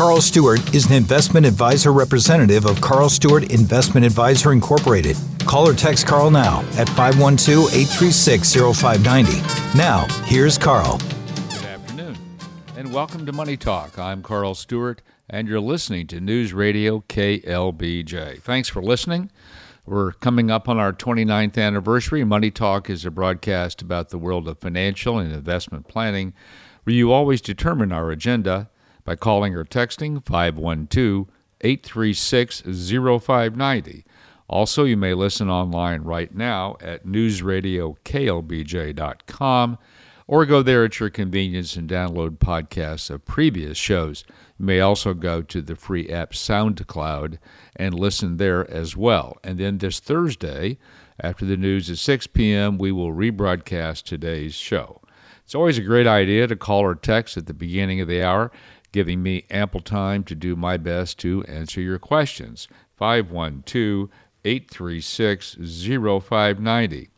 Carl Stuart is an investment advisor representative of Carl Stuart Investment Advisor Incorporated. Call or text Carl now at 512 836 0590. Now, here's Carl. Good afternoon, and welcome to Money Talk. I'm Carl Stuart, and you're listening to News Radio KLBJ. Thanks for listening. We're coming up on our 29th anniversary. Money Talk is a broadcast about the world of financial and investment planning, where you always determine our agenda by calling or texting 512 836 0590. Also, you may listen online right now at newsradioklbj.com or go there at your convenience and download podcasts of previous shows. You may also go to the free app SoundCloud and listen there as well. And then this Thursday, after the news at 6 p.m., we will rebroadcast today's show. It's always a great idea to call or text at the beginning of the hour, giving me ample time to do my best to answer your questions. 512 836 0590.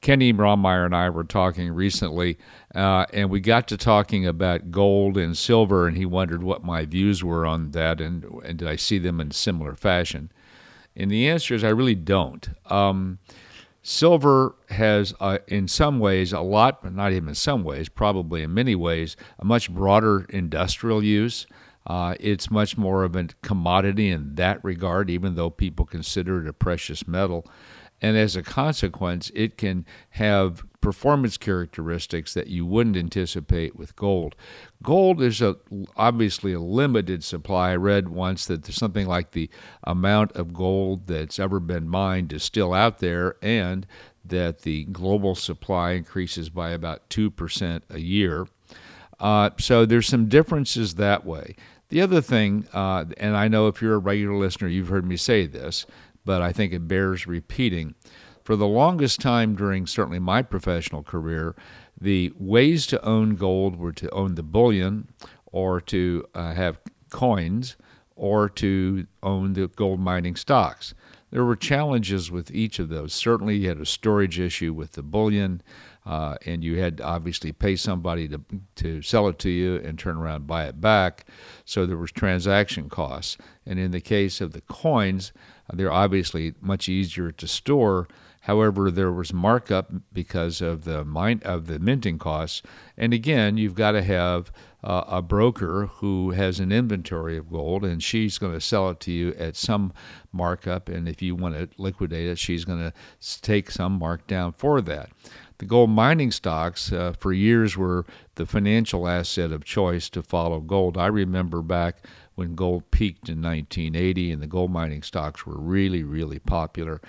Kenny Brommeyer and I were talking recently, uh, and we got to talking about gold and silver, and he wondered what my views were on that, and, and did I see them in similar fashion? And the answer is I really don't. Um, silver has, uh, in some ways, a lot, but not even in some ways, probably in many ways, a much broader industrial use. Uh, it's much more of a commodity in that regard, even though people consider it a precious metal and as a consequence, it can have performance characteristics that you wouldn't anticipate with gold. Gold is a, obviously a limited supply. I read once that there's something like the amount of gold that's ever been mined is still out there, and that the global supply increases by about 2% a year. Uh, so there's some differences that way. The other thing, uh, and I know if you're a regular listener, you've heard me say this, but I think it bears repeating. For the longest time during certainly my professional career, the ways to own gold were to own the bullion or to uh, have coins or to own the gold mining stocks. There were challenges with each of those. Certainly, you had a storage issue with the bullion, uh, and you had to obviously pay somebody to, to sell it to you and turn around and buy it back. So there was transaction costs. And in the case of the coins, they're obviously much easier to store. However, there was markup because of the mine of the minting costs. And again, you've got to have uh, a broker who has an inventory of gold, and she's going to sell it to you at some markup. And if you want to liquidate it, she's going to take some markdown for that. The gold mining stocks uh, for years were the financial asset of choice to follow gold. I remember back when gold peaked in 1980 and the gold mining stocks were really, really popular.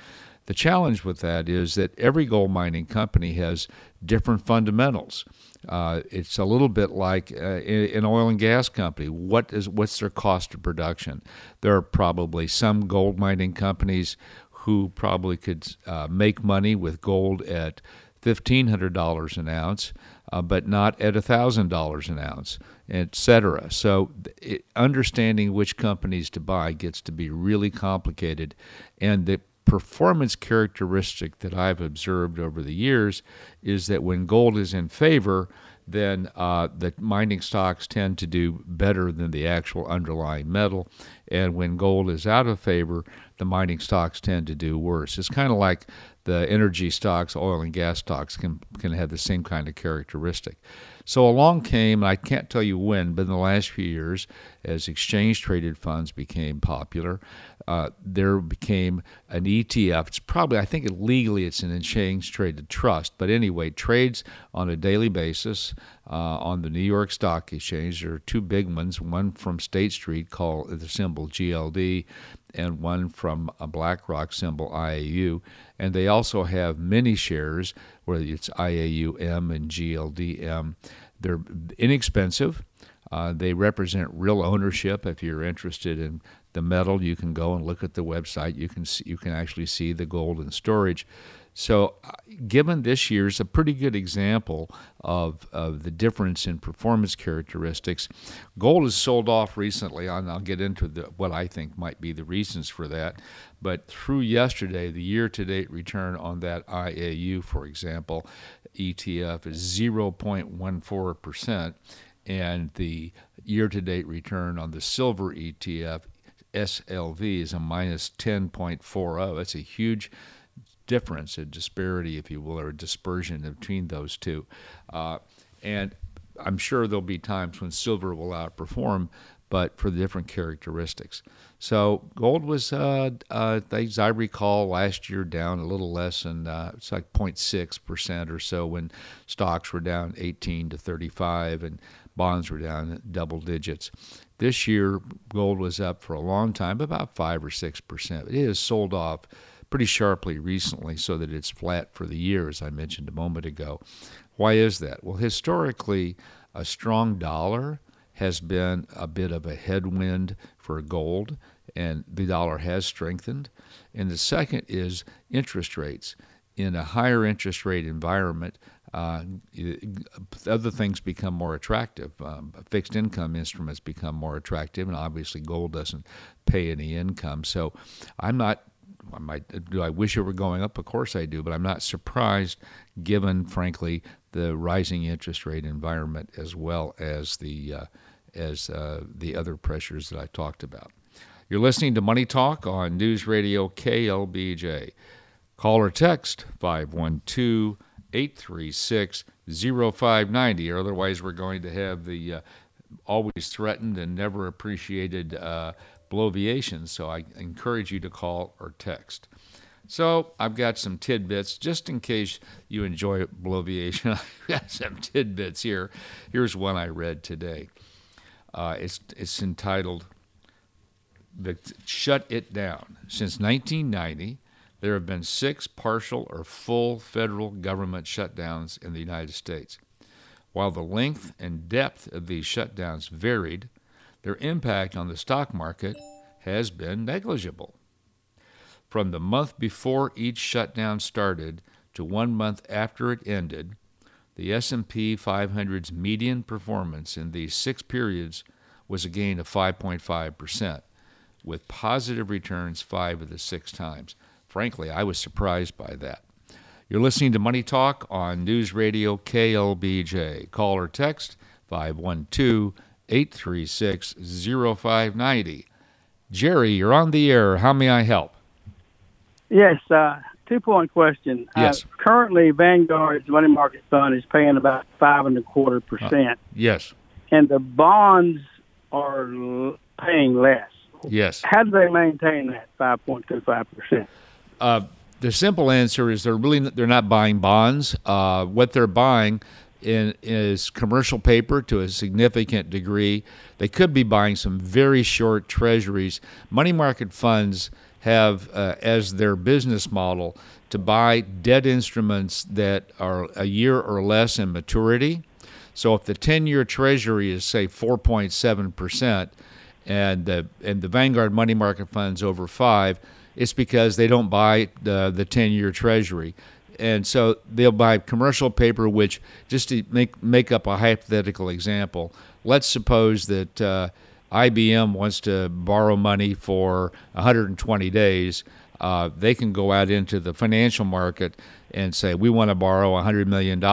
The challenge with that is that every gold mining company has different fundamentals. Uh, it's a little bit like uh, an oil and gas company. What is what's their cost of production? There are probably some gold mining companies who probably could uh, make money with gold at fifteen hundred dollars an ounce, uh, but not at $1,000 an ounce, etc. So, it, understanding which companies to buy gets to be really complicated. And the performance characteristic that I've observed over the years is that when gold is in favor, then uh, the mining stocks tend to do better than the actual underlying metal. And when gold is out of favor, the mining stocks tend to do worse. It's kind of like the energy stocks, oil and gas stocks can can have the same kind of characteristic. So along came, I can't tell you when, but in the last few years, as exchange traded funds became popular, uh, there became an ETF. It's probably, I think, legally it's an exchange traded trust, but anyway, trades on a daily basis uh, on the New York Stock Exchange. There are two big ones. One from State Street called the symbol GLD, and one from a BlackRock symbol IAU. And they also have mini shares, whether it's IAUM and GLDM. They're inexpensive. Uh, they represent real ownership. If you're interested in the metal, you can go and look at the website. You can see, you can actually see the gold in storage. So, uh, given this year's a pretty good example of, of the difference in performance characteristics, gold has sold off recently, and I'll get into the, what I think might be the reasons for that. But through yesterday, the year to date return on that IAU, for example, ETF is 0.14%, and the year to date return on the silver ETF SLV is a minus 10.40. That's a huge difference, a disparity, if you will, or a dispersion between those two. Uh, and I'm sure there'll be times when silver will outperform, but for the different characteristics. So gold was, uh, uh, as I recall, last year down a little less than uh, it's like 0.6 percent or so when stocks were down 18 to 35 and bonds were down double digits. This year, gold was up for a long time, about five or six percent. It has sold off pretty sharply recently, so that it's flat for the year, as I mentioned a moment ago. Why is that? Well, historically, a strong dollar has been a bit of a headwind for gold and the dollar has strengthened. And the second is interest rates. In a higher interest rate environment, uh, other things become more attractive. Um, fixed income instruments become more attractive, and obviously gold doesn't pay any income. So I'm not. I do I wish it were going up? Of course I do, but I'm not surprised, given, frankly, the rising interest rate environment as well as the uh, as uh, the other pressures that I talked about. You're listening to Money Talk on News Radio KLBJ. Call or text 512 836 0590. Otherwise, we're going to have the uh, always threatened and never appreciated uh, bloviation. So I encourage you to call or text. So I've got some tidbits just in case you enjoy bloviation. I've got some tidbits here. Here's one I read today. Uh, it's it's entitled shut it down. Since 1990, there have been six partial or full federal government shutdowns in the United States. While the length and depth of these shutdowns varied, their impact on the stock market has been negligible. From the month before each shutdown started to one month after it ended, the S&P 500's median performance in these six periods was a gain of 5.5 percent with positive returns five of the six times. Frankly, I was surprised by that. You're listening to Money Talk on News Radio KLBJ. Call or text 512 836 0590. Jerry, you're on the air. How may I help? Yes, uh, two point question. Uh, yes. Uh, currently, Vanguard's money market fund is paying about five and a quarter percent. Uh, yes. And the bonds are paying less. Yes. How do they maintain that 5.25 percent? Uh, the simple answer is they're really they're not buying bonds. Uh, what they're buying in, is commercial paper to a significant degree. They could be buying some very short treasuries. Money market funds have uh, as their business model to buy debt instruments that are a year or less in maturity. So if the 10 year treasury is, say, 4.7%, and the and the Vanguard money market funds over five, it's because they don't buy the the ten year Treasury, and so they'll buy commercial paper. Which just to make make up a hypothetical example, let's suppose that uh, IBM wants to borrow money for 120 days. Uh, they can go out into the financial market and say, we want to borrow $100 million.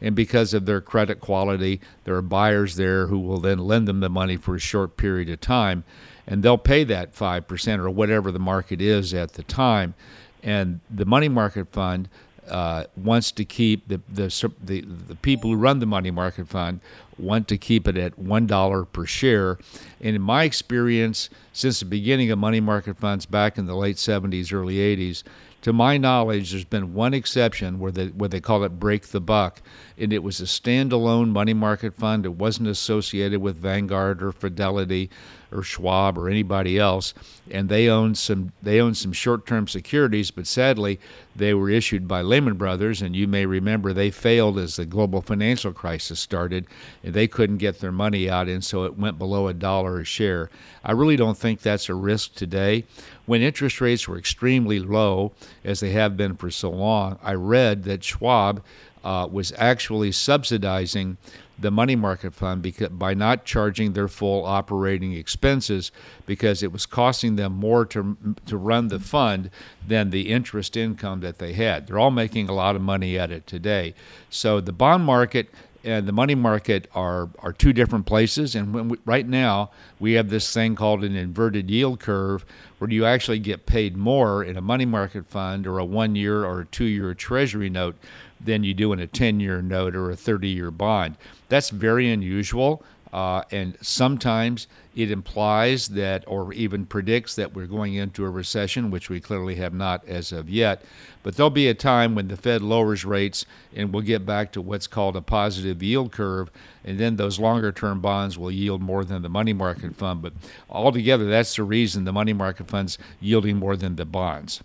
And because of their credit quality, there are buyers there who will then lend them the money for a short period of time. And they'll pay that 5% or whatever the market is at the time. And the money market fund uh, wants to keep the, the, the the people who run the money market fund want to keep it at one dollar per share. And in my experience, since the beginning of money market funds back in the late 70s, early 80s, to my knowledge, there's been one exception where they where they call it break the buck, and it was a standalone money market fund. It wasn't associated with Vanguard or Fidelity or Schwab or anybody else, and they owned some they owned some short-term securities, but sadly they were issued by Lehman Brothers, and you may remember they failed as the global financial crisis started, and they couldn't get their money out, and so it went below a dollar a share. I really don't think that's a risk today. When interest rates were extremely low, as they have been for so long, I read that Schwab uh, was actually subsidizing the money market fund because, by not charging their full operating expenses because it was costing them more to, to run the fund than the interest income that they had. They're all making a lot of money at it today. So the bond market and the money market are are two different places. And we, right now we have this thing called an inverted yield curve, where you actually get paid more in a money market fund or a one year or a two year Treasury note than you do in a 10 year note or a 30 year bond. That's very unusual. Uh, and sometimes it implies that, or even predicts that we're going into a recession, which we clearly have not as of yet. But there'll be a time when the Fed lowers rates and we'll get back to what's called a positive yield curve. And then those longer term bonds will yield more than the money market fund. But altogether, that's the reason the money market fund's yielding more than the bonds.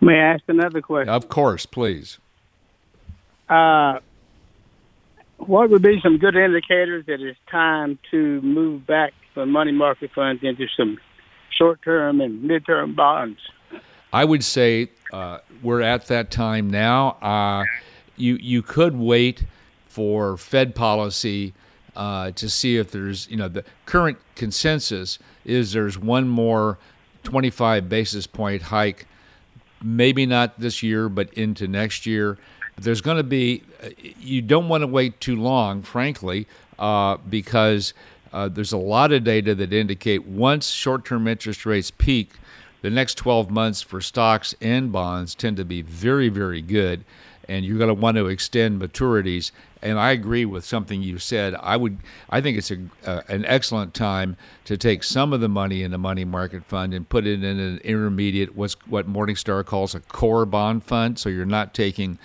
May I ask another question? Of course, please. Uh, what would be some good indicators that it's time to move back from money market funds into some short term and mid term bonds? I would say uh, we're at that time now. Uh, you you could wait for Fed policy uh, to see if there's you know the current consensus is there's one more 25 basis point hike, maybe not this year, but into next year there's going to be, you don't want to wait too long, frankly, uh, because uh, there's a lot of data that indicate once short term interest rates peak, the next 12 months for stocks and bonds tend to be very, very good. And you're going to want to extend maturities. And I agree with something you said. I would, I think it's a, uh, an excellent time to take some of the money in the money market fund and put it in an intermediate, what's what Morningstar calls a core bond fund. So you're not taking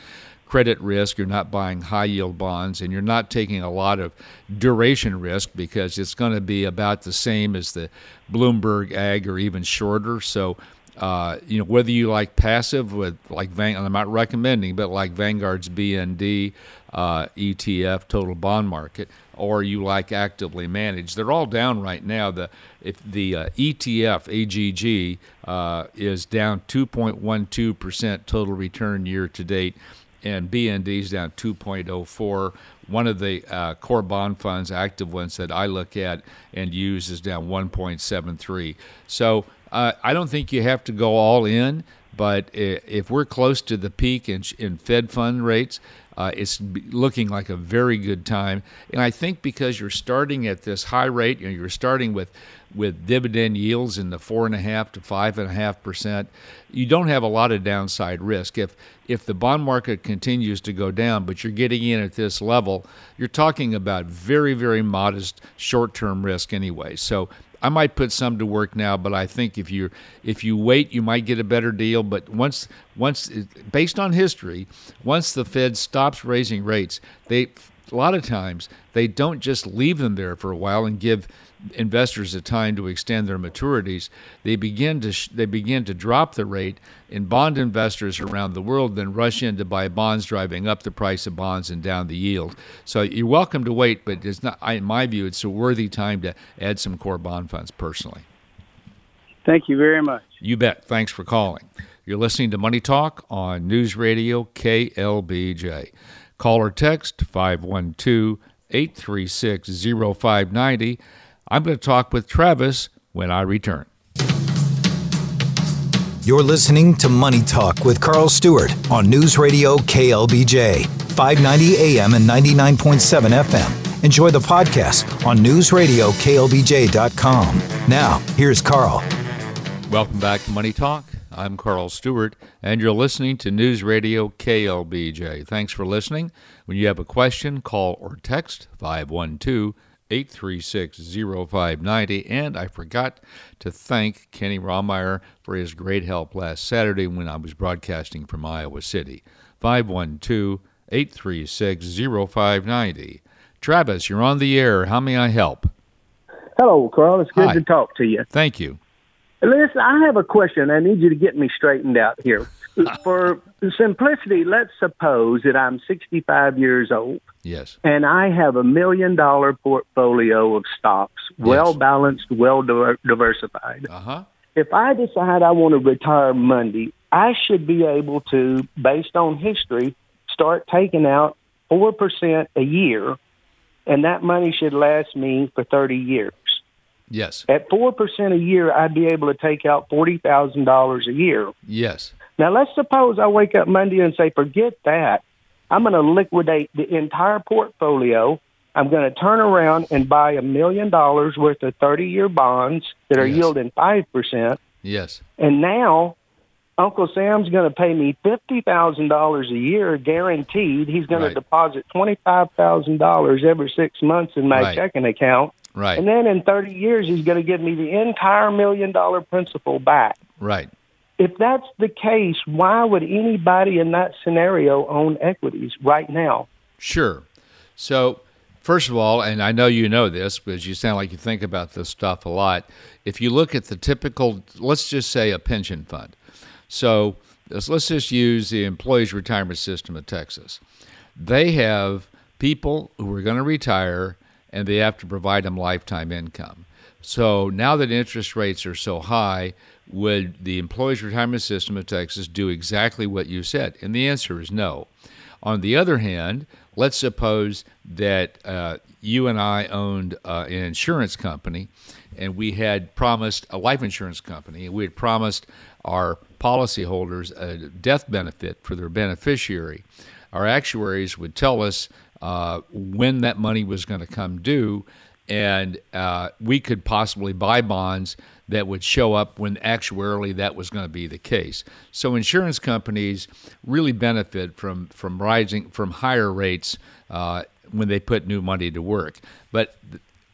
credit risk, you're not buying high yield bonds, and you're not taking a lot of duration risk because it's going to be about the same as the Bloomberg Agg or even shorter. So, uh, you know, whether you like passive with like I'm not recommending, but like Vanguard's BND uh, ETF, total bond market, or you like actively managed, they're all down right now. The if the uh, ETF AGG uh, is down 2.12 percent total return year to date and BND is down 2.04. One of the uh, core bond funds, active ones that I look at and use, is down 1.73. So uh, I don't think you have to go all in, but if we're close to the peak in, in Fed fund rates, uh, it's looking like a very good time. And I think because you're starting at this high rate, you know, you're starting with with dividend yields in the four and a half to five and a half percent, you don't have a lot of downside risk. If if the bond market continues to go down, but you're getting in at this level, you're talking about very very modest short term risk anyway. So I might put some to work now, but I think if you if you wait, you might get a better deal. But once once based on history, once the Fed stops raising rates, they a lot of times they don't just leave them there for a while and give investors the time to extend their maturities, they begin to sh- they begin to drop the rate, and bond investors around the world then rush in to buy bonds, driving up the price of bonds and down the yield. So you're welcome to wait, but it's not. in my view, it's a worthy time to add some core bond funds. Personally, thank you very much. You bet. Thanks for calling. You're listening to Money Talk on News Radio KLBJ. Call or text 512 836 0590. I'm going to talk with Travis when I return. You're listening to Money Talk with Carl Stuart on News Radio KLBJ, 590 AM and 99.7 FM. Enjoy the podcast on newsradioklbj.com. Now, here's Carl. Welcome back to Money Talk. I'm Carl Stuart, and you're listening to News Radio KLBJ. Thanks for listening. When you have a question, call or text 512 836 0590. And I forgot to thank Kenny Romeyer for his great help last Saturday when I was broadcasting from Iowa City. 512 836 0590. Travis, you're on the air. How may I help? Hello, Carl. It's good Hi. to talk to you. Thank you. Listen, I have a question. I need you to get me straightened out here. For simplicity, let's suppose that I'm 65 years old Yes. and I have a million dollar portfolio of stocks, well balanced, well diver- diversified. Uh huh. If I decide I want to retire Monday, I should be able to, based on history, start taking out 4% a year, and that money should last me for 30 years. Yes. At 4% a year, I'd be able to take out $40,000 a year. Yes. Now, let's suppose I wake up Monday and say, forget that. I'm going to liquidate the entire portfolio. I'm going to turn around and buy a million dollars worth of 30 year bonds that are Yes. yielding 5%. Yes. And now Uncle Sam's going to pay me $50,000 a year guaranteed. He's going Right. to deposit $25,000 every six months in my Right. checking account. Right. And then in 30 years, he's going to give me the entire million dollar principal back. right. If that's the case, why would anybody in that scenario own equities right now? Sure. So, first of all, and I know you know this because you sound like you think about this stuff a lot. If you look at the typical, let's just say a pension fund. So, let's, just use the Employees Retirement System of Texas. They have people who are going to retire and they have to provide them lifetime income. So, now that interest rates are so high, would the Employees Retirement System of Texas do exactly what you said? And the answer is no. On the other hand, let's suppose that uh, you and I owned uh, an insurance company, and we had promised a life insurance company, and we had promised our policyholders a death benefit for their beneficiary. Our actuaries would tell us uh, when that money was going to come due, and uh, we could possibly buy bonds that would show up when actuarially that was going to be the case. So insurance companies really benefit from from rising from higher rates uh, when they put new money to work. But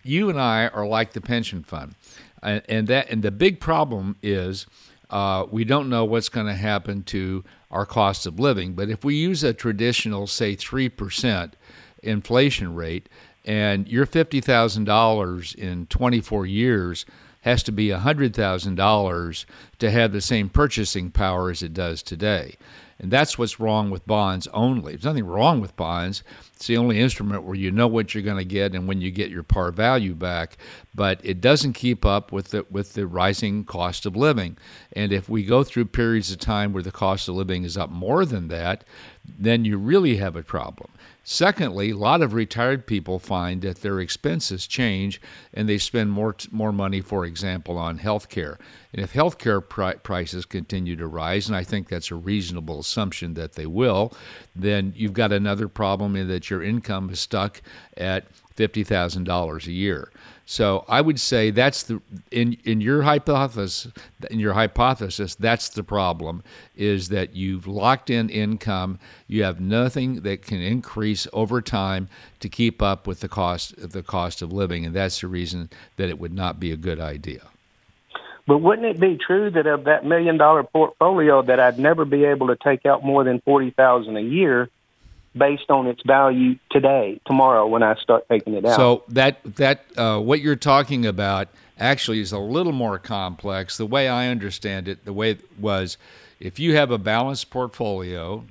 you and I are like the pension fund, and, and that and the big problem is uh, we don't know what's going to happen to our cost of living. But if we use a traditional, say, three percent inflation rate, and your fifty thousand dollars in twenty four years has to be $100,000 to have the same purchasing power as it does today. And that's what's wrong with bonds only. There's nothing wrong with bonds. It's the only instrument where you know what you're going to get and when you get your par value back, but it doesn't keep up with the with the rising cost of living. And if we go through periods of time where the cost of living is up more than that, then you really have a problem. Secondly, a lot of retired people find that their expenses change and they spend more more money, for example, on health care. And if health care pri- prices continue to rise, and I think that's a reasonable assumption that they will, then you've got another problem in that your income is stuck at $50,000 a year. So I would say that's the in in your hypothesis in your hypothesis that's the problem is that you've locked in income you have nothing that can increase over time to keep up with the cost the cost of living and that's the reason that it would not be a good idea. But wouldn't it be true that of that million dollar portfolio that I'd never be able to take out more than forty thousand a year based on its value today, tomorrow when I start taking it out? So that that uh, what you're talking about actually is a little more complex. The way I understand it, the way it was, if you have a balanced portfolio,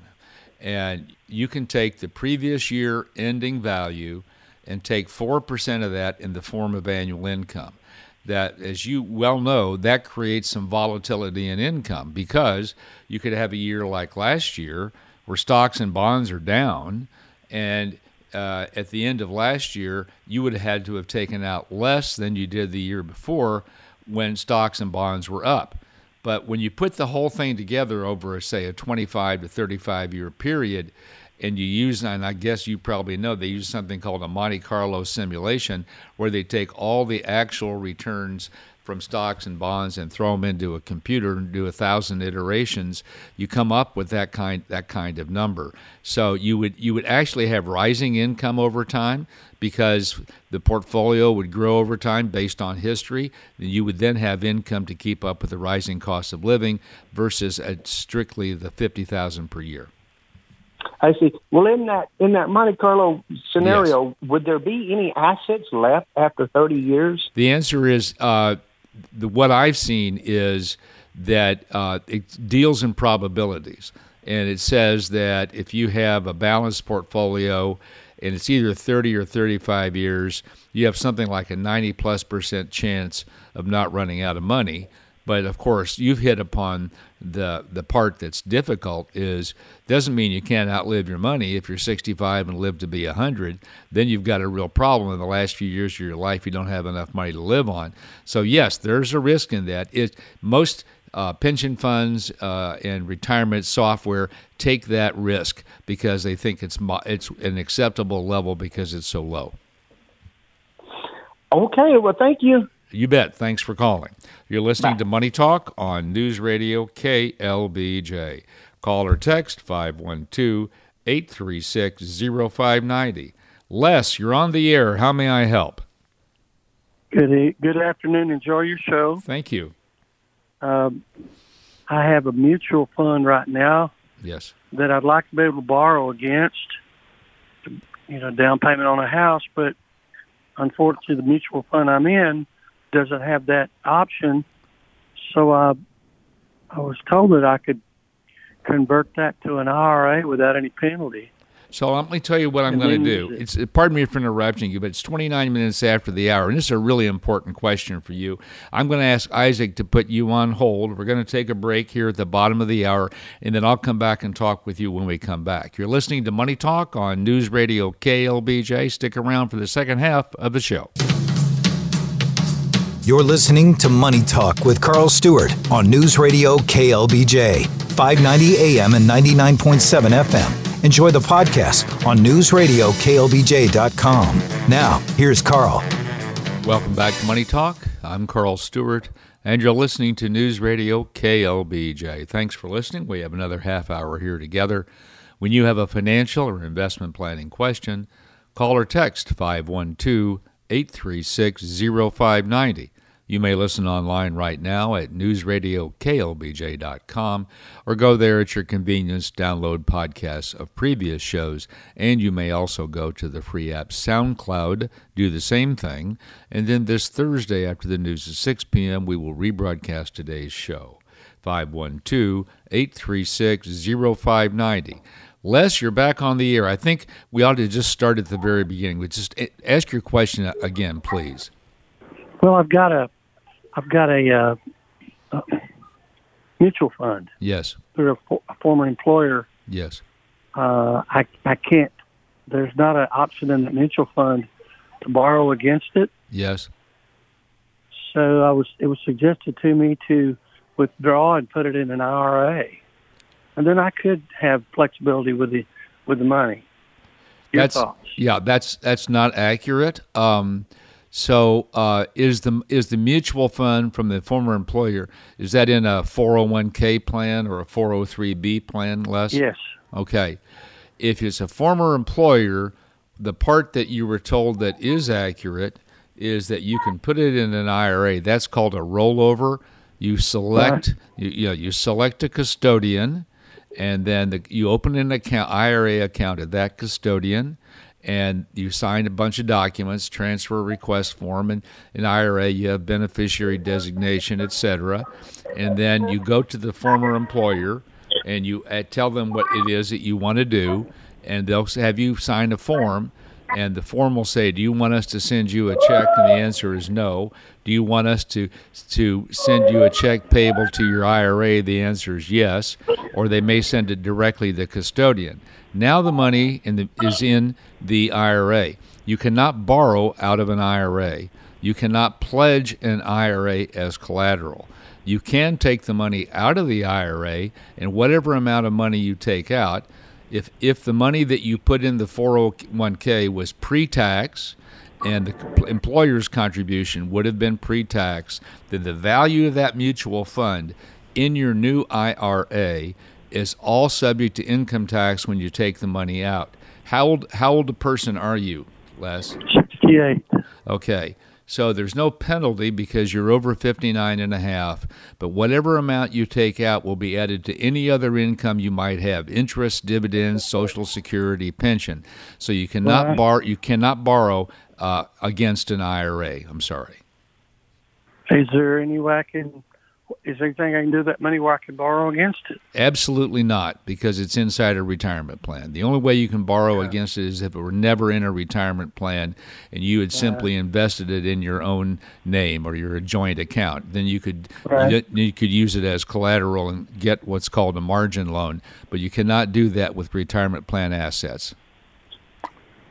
and you can take the previous year ending value and take four percent of that in the form of annual income. That, as you well know, that creates some volatility in income because you could have a year like last year where stocks and bonds are down, and uh, at the end of last year, you would have had to have taken out less than you did the year before when stocks and bonds were up. But when you put the whole thing together over, say, a 25 to 35 year period, and you use, and I guess you probably know, they use something called a Monte Carlo simulation where they take all the actual returns from stocks and bonds and throw them into a computer and do a thousand iterations, you come up with that kind that kind of number. So you would you would actually have rising income over time because the portfolio would grow over time based on history. You would then have income to keep up with the rising cost of living versus at strictly the fifty thousand per year. I see. Well, in that in that Monte Carlo scenario, would there be any assets left after thirty years? The answer is uh, the, what I've seen is that uh, it deals in probabilities. And it says that if you have a balanced portfolio and it's either 30 or 35 years, you have something like a 90 plus percent chance of not running out of money. But of course, you've hit upon the the part that's difficult is doesn't mean you can't outlive your money. If you're 65 and live to be 100, then you've got a real problem. In the last few years of your life, you don't have enough money to live on. So yes, there's a risk in that. It most uh, pension funds uh, and retirement software take that risk because they think it's mo- it's an acceptable level because it's so low. Okay, well, thank you. You bet. Thanks for calling. You're listening Bye. to Money Talk on News Radio KLBJ. Call or text 512 836 0590. Les, you're on the air. How may I help? Good, good afternoon. Enjoy your show. Thank you. Um, I have a mutual fund right now. Yes. That I'd like to be able to borrow against, you know, down payment on a house. But unfortunately, the mutual fund I'm in doesn't have that option. So I, I was told that I could convert that to an IRA without any penalty. So let me tell you what I'm going to do. It's pardon me for interrupting you, but it's 29 minutes after the hour, and this is a really important question for you. I'm going to ask Isaac to put you on hold. We're going to take a break here at the bottom of the hour, and then I'll come back and talk with you when we come back. You're listening to Money Talk on News Radio KLBJ. Stick around for the second half of the show. You're listening to Money Talk with Carl Stuart on News Radio KLBJ, 590 AM and 99.7 FM. Enjoy the podcast on newsradioklbj.com. Now, here's Carl. Welcome back to Money Talk. I'm Carl Stuart, and you're listening to News Radio KLBJ. Thanks for listening. We have another half hour here together. When you have a financial or investment planning question, call or text 512 836 0590. You may listen online right now at newsradioklbj.com or go there at your convenience, download podcasts of previous shows, and you may also go to the free app SoundCloud, do the same thing, and then this Thursday after the news at 6 p.m., we will rebroadcast today's show. 512 836 0590. Les, you're back on the air. I think we ought to just start at the very beginning. But just ask your question again, please. Well, I've got a I've got a, uh, a mutual fund. Yes. Through a, a former employer. Yes. Uh, I I can't. There's not an option in the mutual fund to borrow against it. Yes. So I was. It was suggested to me to withdraw and put it in an IRA, and then I could have flexibility with the with the money. Your that's thoughts? yeah. That's that's not accurate. Um, so uh, is the is the mutual fund from the former employer is that in a 401k plan or a 403b plan, Les? Yes. Okay. If it's a former employer, the part that you were told that is accurate is that you can put it in an IRA. That's called a rollover. You select you, you, know, you select a custodian, and then the, you open an account IRA account at that custodian and you sign a bunch of documents, transfer request form, and an IRA, you have beneficiary designation, etc. And then you go to the former employer and you uh, tell them what it is that you want to do, and they'll have you sign a form. And the form will say, "Do you want us to send you a check?" And the answer is no. Do you want us to to send you a check payable to your IRA? The answer is yes. Or they may send it directly to the custodian. Now the money in the, is in the IRA. You cannot borrow out of an IRA. You cannot pledge an IRA as collateral. You can take the money out of the IRA, and whatever amount of money you take out, if if the money that you put in the 401k was pre-tax and the employer's contribution would have been pre-tax, then the value of that mutual fund in your new IRA is all subject to income tax when you take the money out. How old, how old a person are you, Les? 68. Okay. So there's no penalty because you're over 59 and a half, but whatever amount you take out will be added to any other income you might have, interest, dividends, social security, pension. So you cannot right. borrow you cannot borrow uh, against an IRA. I'm sorry. Is there any way I can is there anything I can do that money where I can borrow against it? Absolutely not, because it's inside a retirement plan. The only way you can borrow yeah. against it is if it were never in a retirement plan and you had simply invested it in your own name or your joint account. Then you could right. you, you could use it as collateral and get what's called a margin loan, but you cannot do that with retirement plan assets.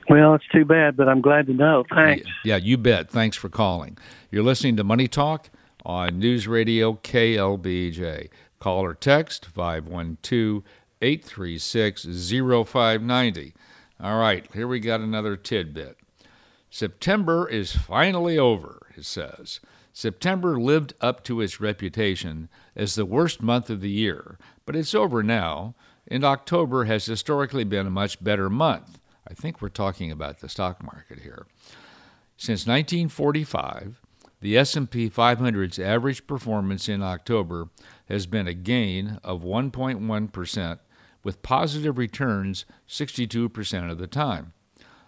Well, it's too bad, but I'm glad to know. Thanks. Yeah, you bet. Thanks for calling. You're listening to Money Talk on News Radio KLBJ. Call or text 512 836 0590. All right, here we got another tidbit. September is finally over, it says. September lived up to its reputation as the worst month of the year, but it's over now, and October has historically been a much better month. I think we're talking about the stock market here. Since 1945, the S&P 500's average performance in October has been a gain of 1.1% with positive returns 62% of the time.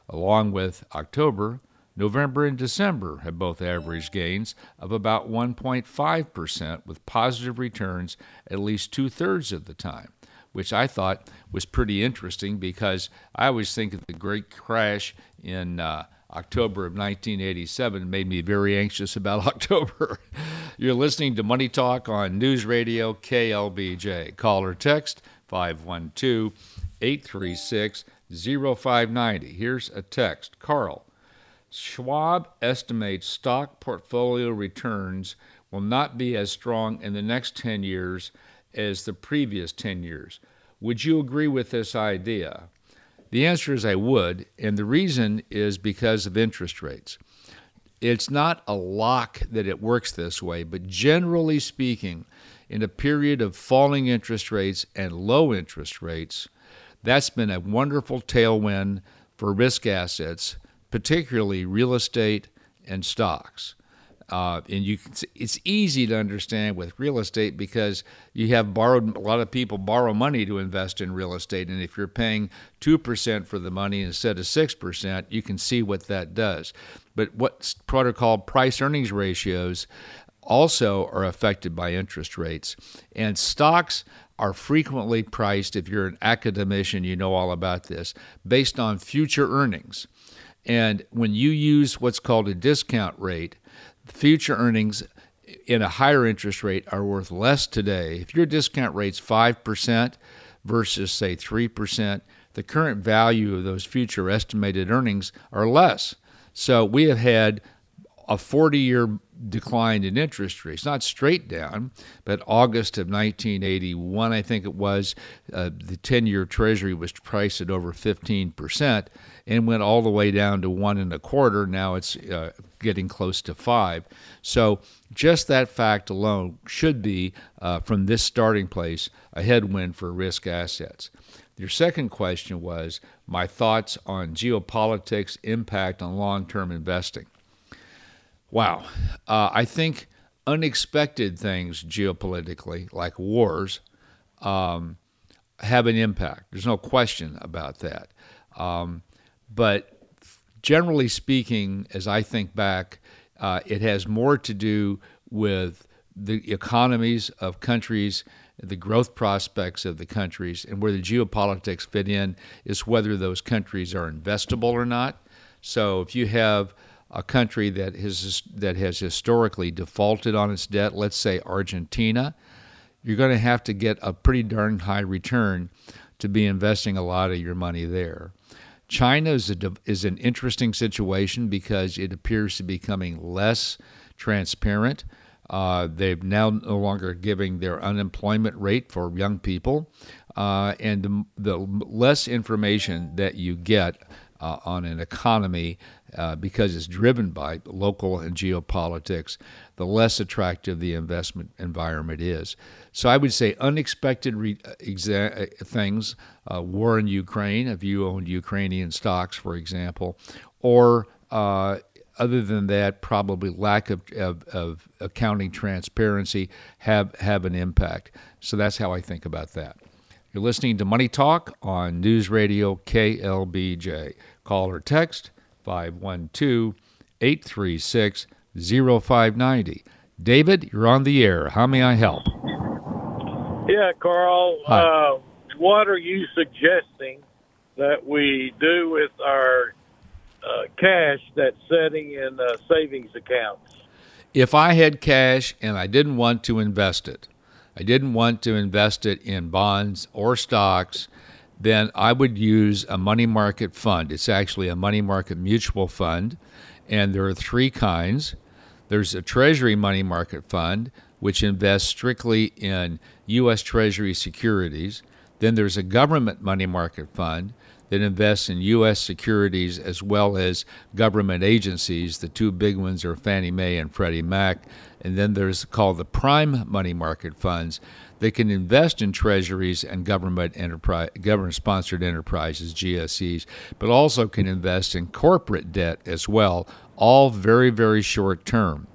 Along with October, November and December have both averaged gains of about 1.5% with positive returns at least two thirds of the time, which I thought was pretty interesting because I always think of the great crash in uh, October of 1987 made me very anxious about October. You're listening to Money Talk on News Radio KLBJ. Call or text 512 836 0590. Here's a text Carl, Schwab estimates stock portfolio returns will not be as strong in the next 10 years as the previous 10 years. Would you agree with this idea? The answer is I would, and the reason is because of interest rates. It's not a lock that it works this way, but generally speaking, in a period of falling interest rates and low interest rates, that's been a wonderful tailwind for risk assets, particularly real estate and stocks. Uh, and you can, it's easy to understand with real estate because you have borrowed a lot of people borrow money to invest in real estate. And if you're paying 2% for the money instead of 6% you can see what that does. But what's protocol price earnings ratios also are affected by interest rates. And stocks are frequently priced if you're an academician you know all about this based on future earnings. And when you use what's called a discount rate future earnings in a higher interest rate are worth less today. If your discount rate's 5% versus, say, 3%, the current value of those future estimated earnings are less. So we have had a 40 year decline in interest rates, not straight down, but August of 1981, I think it was, uh, the 10 year Treasury was priced at over 15% and went all the way down to one and a quarter. Now it's uh, getting close to five. So just that fact alone should be, uh, from this starting place, a headwind for risk assets. Your second question was my thoughts on geopolitics' impact on long term investing. Wow. Uh, I think unexpected things geopolitically, like wars, um, have an impact. There's no question about that. Um, but generally speaking, as I think back, uh, it has more to do with the economies of countries, the growth prospects of the countries, and where the geopolitics fit in is whether those countries are investable or not. So if you have a country that has that has historically defaulted on its debt, let's say Argentina, you're going to have to get a pretty darn high return to be investing a lot of your money there. China is, a, is an interesting situation because it appears to be becoming less transparent. Uh, they're now no longer giving their unemployment rate for young people. Uh, and the, the, less information that you get uh, on an economy uh, because it's driven by local and geopolitics, the less attractive the investment environment is. So I would say unexpected re- exa- uh, things, uh, war in Ukraine, if you owned Ukrainian stocks, for example, or uh, other than that, probably lack of, of, of, accounting transparency have, have an impact. So that's how I think about that. You're listening to Money Talk on News Radio KLBJ. Call or text 512 836 0590. David, you're on the air. How may I help? Yeah, Carl. Uh, what are you suggesting that we do with our uh, cash that's sitting in uh, savings accounts? If I had cash and I didn't want to invest it, I didn't want to invest it in bonds or stocks, then I would use a money market fund. It's actually a money market mutual fund, and there are three kinds. There's a Treasury money market fund, which invests strictly in U.S. Treasury securities. Then there's a government money market fund that invests in U.S. securities as well as government agencies. The two big ones are Fannie Mae and Freddie Mac. And then there's called the prime money market funds that can invest in treasuries and government enterprise, government-sponsored enterprises, GSEs, but also can invest in corporate debt as well, all very, very short term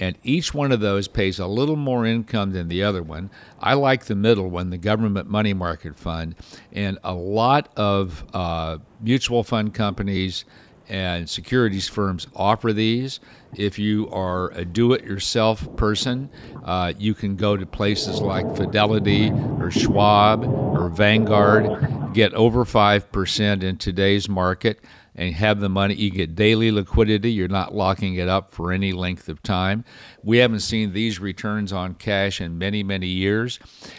and each one of those pays a little more income than the other one. I like the middle one, the government money market fund, and a lot of uh, mutual fund companies and securities firms offer these. If you are a do it yourself person, uh, you can go to places like Fidelity or Schwab or Vanguard, get over 5% in today's market and have the money. You get daily liquidity. You're not locking it up for any length of time. We haven't seen these returns on cash in many, many years.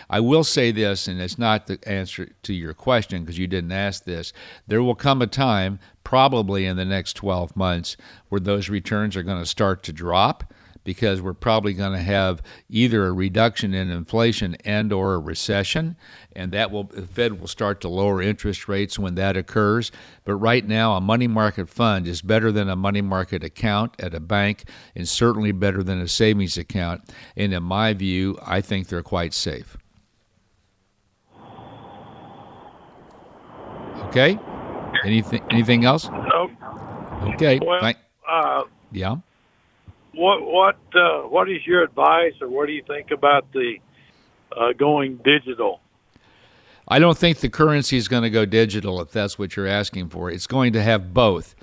I will say this, and it's not the answer to your question because you didn't ask this. There will come a time, probably in the next 12 months, where those returns are going to start to drop because we're probably going to have either a reduction in inflation and or a recession and that will the Fed will start to lower interest rates when that occurs. But right now a money market fund is better than a money market account at a bank and certainly better than a savings account. And in my view I think they're quite safe. Okay anything anything else Okay well, uh, yeah what what uh, what is your advice, or what do you think about the uh, going digital? I don't think the currency is going to go digital if that's what you're asking for. It's going to have both.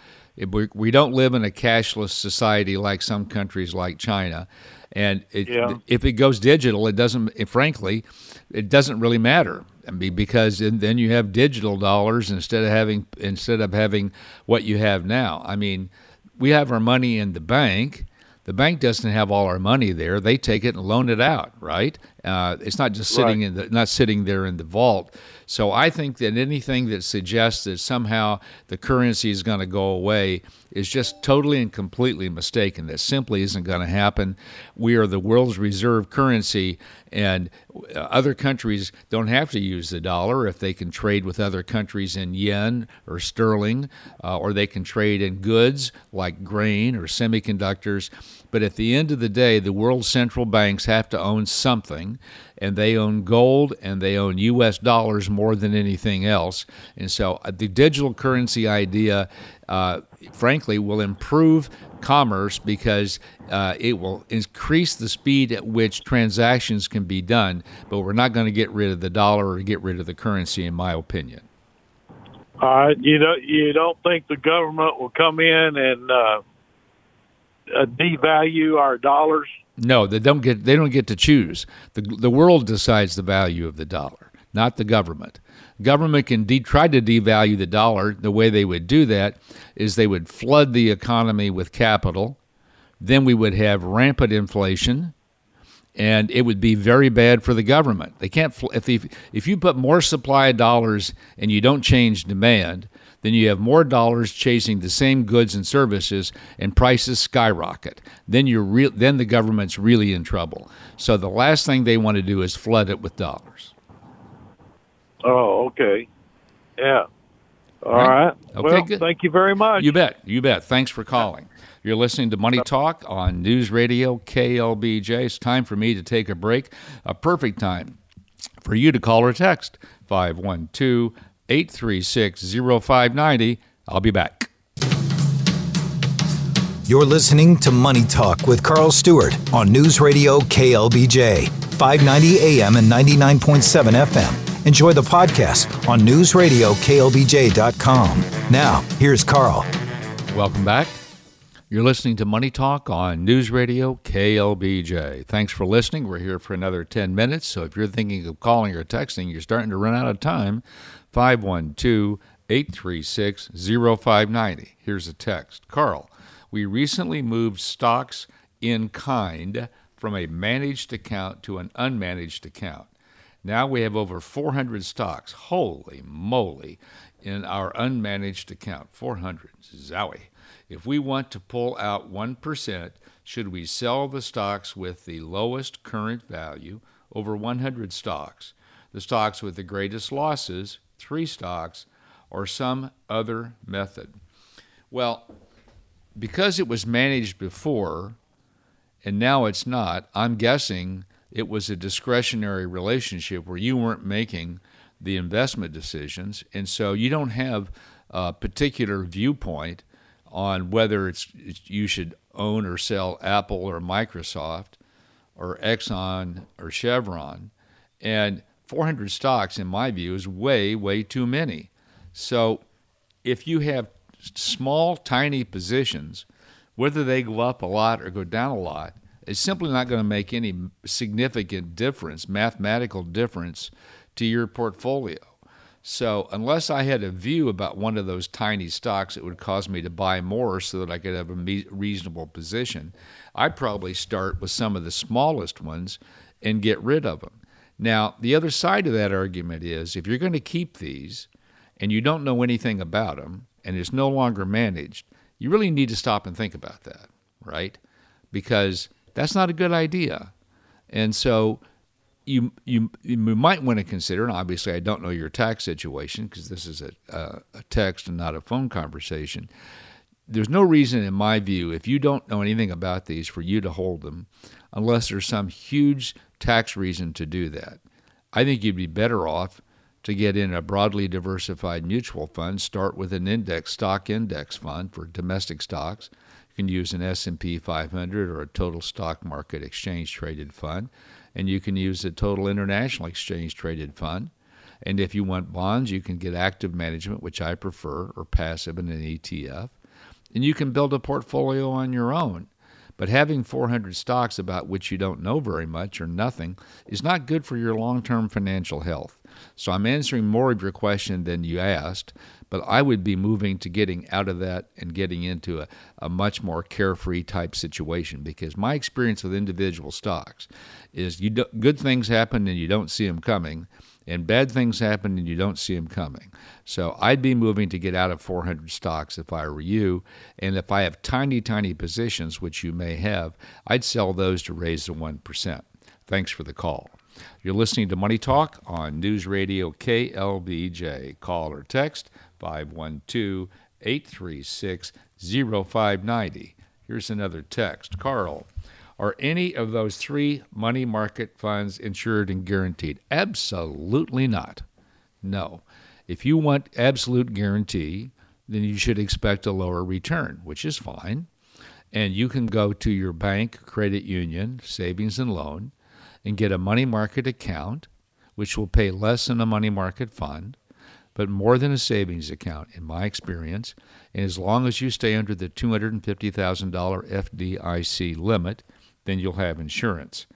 We don't live in a cashless society like some countries like China. And it, yeah. if it goes digital, it doesn't, it, frankly, it doesn't really matter. Because then you have digital dollars instead of having instead of having what you have now. I mean, we have our money in the bank, the bank doesn't have all our money there; they take it and loan it out, right? Uh, it's not just sitting right. in the not sitting there in the vault. So I think that anything that suggests that somehow the currency is going to go away is just totally and completely mistaken. That simply isn't going to happen. We are the world's reserve currency, and uh, other countries don't have to use the dollar if they can trade with other countries in yen or sterling, uh, or they can trade in goods like grain or semiconductors. But at the end of the day, the world's central banks have to own something, and they own gold and they own U.S. dollars more than anything else. And so uh, the digital currency idea, uh, frankly, will improve commerce because uh, it will increase the speed at which transactions can be done. But we're not going to get rid of the dollar or get rid of the currency, in my opinion. All right, you don't you don't think the government will come in and uh, uh, devalue our dollars? No, they don't get they don't get to choose. The the world decides the value of the dollar, not the government. Government can de- try to devalue the dollar. The way they would do that is they would flood the economy with capital. Then we would have rampant inflation, and it would be very bad for the government. They can't if if you put more supply of dollars and you don't change demand, then you have more dollars chasing the same goods and services, and prices skyrocket. Then you're re- then the government's really in trouble. So the last thing they want to do is flood it with dollars. Oh, okay. Yeah. All right. right. Okay, well, good. thank you very much. You bet. You bet. Thanks for calling. You're listening to Money Talk on News Radio KLBJ. It's time for me to take a break. A perfect time for you to call or text 512 836 0590. I'll be back. You're listening to Money Talk with Carl Stuart on News Radio KLBJ, 590 AM and 99.7 FM. Enjoy the podcast on newsradioklbj.com. Now, here's Carl. Welcome back. You're listening to Money Talk on News Radio KLBJ. Thanks for listening. We're here for another 10 minutes. So if you're thinking of calling or texting, you're starting to run out of time. 512 836 0590. Here's a text Carl, we recently moved stocks in kind from a managed account to an unmanaged account. Now we have over 400 stocks. Holy moly! In our unmanaged account, 400. Zowie. If we want to pull out 1%, should we sell the stocks with the lowest current value, over 100 stocks, the stocks with the greatest losses, three stocks, or some other method? Well, because it was managed before and now it's not, I'm guessing it was a discretionary relationship where you weren't making the investment decisions. And so you don't have a particular viewpoint on whether it's you should own or sell Apple or Microsoft or Exxon or Chevron. And 400 stocks, in my view, is way, way too many. So if you have small, tiny positions, whether they go up a lot or go down a lot, it's simply not going to make any significant difference, mathematical difference, to your portfolio. So, unless I had a view about one of those tiny stocks that would cause me to buy more so that I could have a reasonable position, I'd probably start with some of the smallest ones and get rid of them. Now, the other side of that argument is if you're going to keep these and you don't know anything about them and it's no longer managed, you really need to stop and think about that, right? Because that's not a good idea. And so you, you, you might want to consider, and obviously I don't know your tax situation because this is a, a, a text and not a phone conversation. There's no reason, in my view, if you don't know anything about these, for you to hold them unless there's some huge tax reason to do that. I think you'd be better off to get in a broadly diversified mutual fund. Start with an index stock index fund for domestic stocks. You can use an S&P 500 or a total stock market exchange traded fund, and you can use a total international exchange traded fund. And if you want bonds, you can get active management, which I prefer, or passive in an ETF. And you can build a portfolio on your own. But having 400 stocks about which you don't know very much or nothing is not good for your long term financial health. So I'm answering more of your question than you asked, but I would be moving to getting out of that and getting into a, a much more carefree type situation because my experience with individual stocks is you do, good things happen and you don't see them coming and bad things happen and you don't see them coming. So I'd be moving to get out of 400 stocks if I were you. And if I have tiny, tiny positions, which you may have, I'd sell those to raise the 1%. Thanks for the call. You're listening to Money Talk on News Radio KLBJ. Call or text 512 836 0590. Here's another text. Carl, are any of those three money market funds insured and guaranteed? Absolutely not. No. If you want absolute guarantee, then you should expect a lower return, which is fine. And you can go to your bank, credit union, savings and loan, and get a money market account, which will pay less than a money market fund, but more than a savings account, in my experience. And as long as you stay under the $250,000 FDIC limit, then you'll have insurance.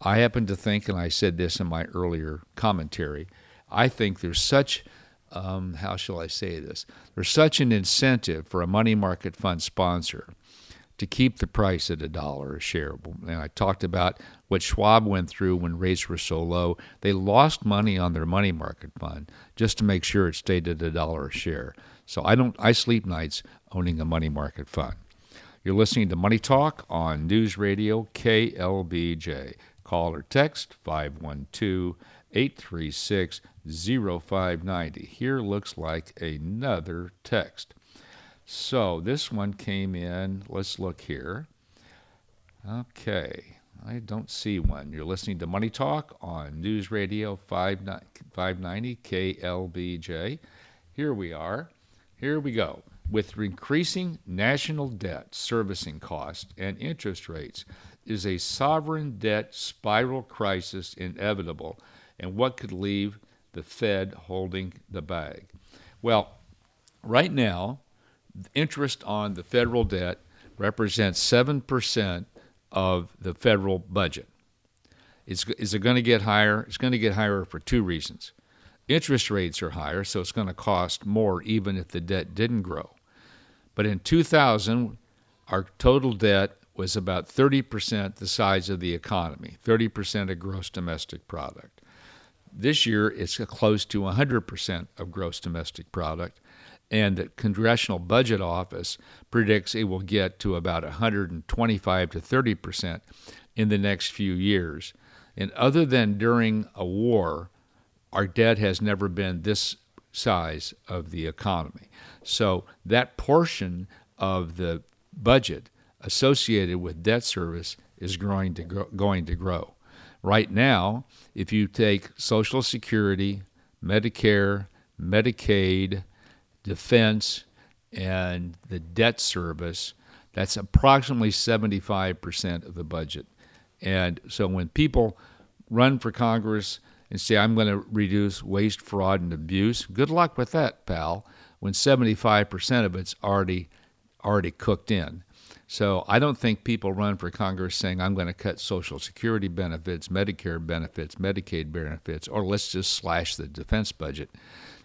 I happen to think, and I said this in my earlier commentary, I think there's such, um, how shall I say this? There's such an incentive for a money market fund sponsor to keep the price at a dollar a share. And I talked about what Schwab went through when rates were so low. They lost money on their money market fund just to make sure it stayed at a dollar a share. So I don't I sleep nights owning a money market fund. You're listening to Money Talk on News Radio KLBJ. Call or text 512 836 0590. Here looks like another text. So this one came in. Let's look here. Okay. I don't see one. You're listening to Money Talk on News Radio 590 KLBJ. Here we are. Here we go. With increasing national debt servicing costs and interest rates, is a sovereign debt spiral crisis inevitable, and what could leave the Fed holding the bag? Well, right now, interest on the federal debt represents 7% of the federal budget. It's, is it going to get higher? It's going to get higher for two reasons. Interest rates are higher, so it's going to cost more even if the debt didn't grow. But in 2000, our total debt was about 30% the size of the economy, 30% of gross domestic product. This year, it's close to 100% of gross domestic product. and the Congressional Budget Office predicts it will get to about 125 to 30 percent in the next few years. And other than during a war, our debt has never been this size of the economy. So that portion of the budget associated with debt service is growing to going to grow. Right now, if you take Social Security, Medicare, Medicaid, defense, and the debt service, that's approximately 75% of the budget. And so when people run for Congress and say, I'm going to reduce waste, fraud, and abuse, good luck with that, pal, when 75% of it's already, already cooked in. So I don't think people run for Congress saying, I'm going to cut Social Security benefits, Medicare benefits, Medicaid benefits, or let's just slash the defense budget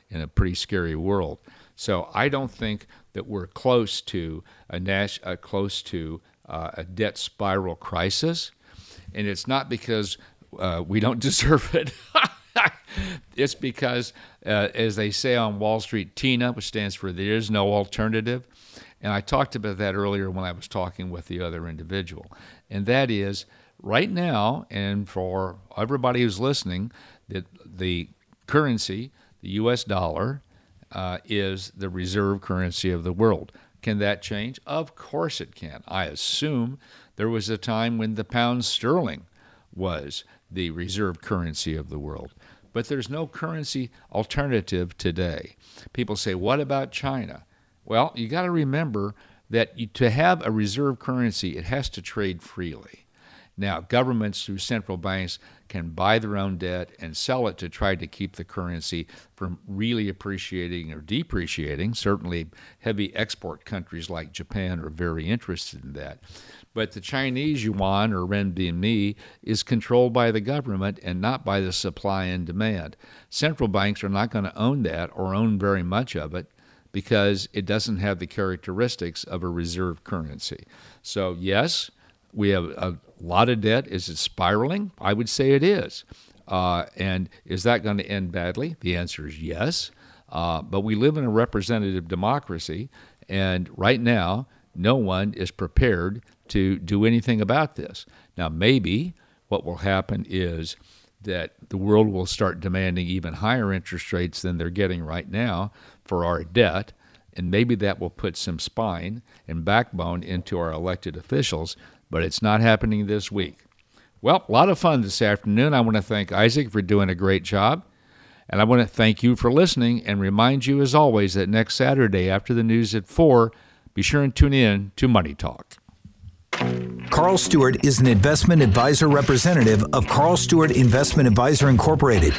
in a pretty scary world. So I don't think that we're close to a, Nash, uh, close to uh, a debt spiral crisis, and it's not because uh, we don't deserve it. it's because, uh, as they say on Wall Street, TINA, which stands for there is no alternative. And I talked about that earlier when I was talking with the other individual. And that is right now, and for everybody who's listening, that the currency, the US dollar, uh, is the reserve currency of the world. Can that change? Of course it can. I assume there was a time when the pound sterling was the reserve currency of the world. But there's no currency alternative today. People say, what about China? Well, you got to remember that you, to have a reserve currency, it has to trade freely. Now, governments through central banks can buy their own debt and sell it to try to keep the currency from really appreciating or depreciating. Certainly, heavy export countries like Japan are very interested in that. But the Chinese yuan or renminbi is controlled by the government and not by the supply and demand. Central banks are not going to own that or own very much of it because it doesn't have the characteristics of a reserve currency. So, yes, we have a lot of debt. Is it spiraling? I would say it is. Uh, and is that going to end badly? The answer is yes. Uh, but we live in a representative democracy, and right now, no one is prepared to do anything about this. Now, maybe what will happen is that the world will start demanding even higher interest rates than they're getting right now for our debt, and maybe that will put some spine and backbone into our elected officials but it's not happening this week. Well, a lot of fun this afternoon. I want to thank Isaac for doing a great job. And I want to thank you for listening and remind you, as always, that next Saturday after the news at 4, be sure and tune in to Money Talk. Carl Stuart is an investment advisor representative of Carl Stuart Investment Advisor Incorporated.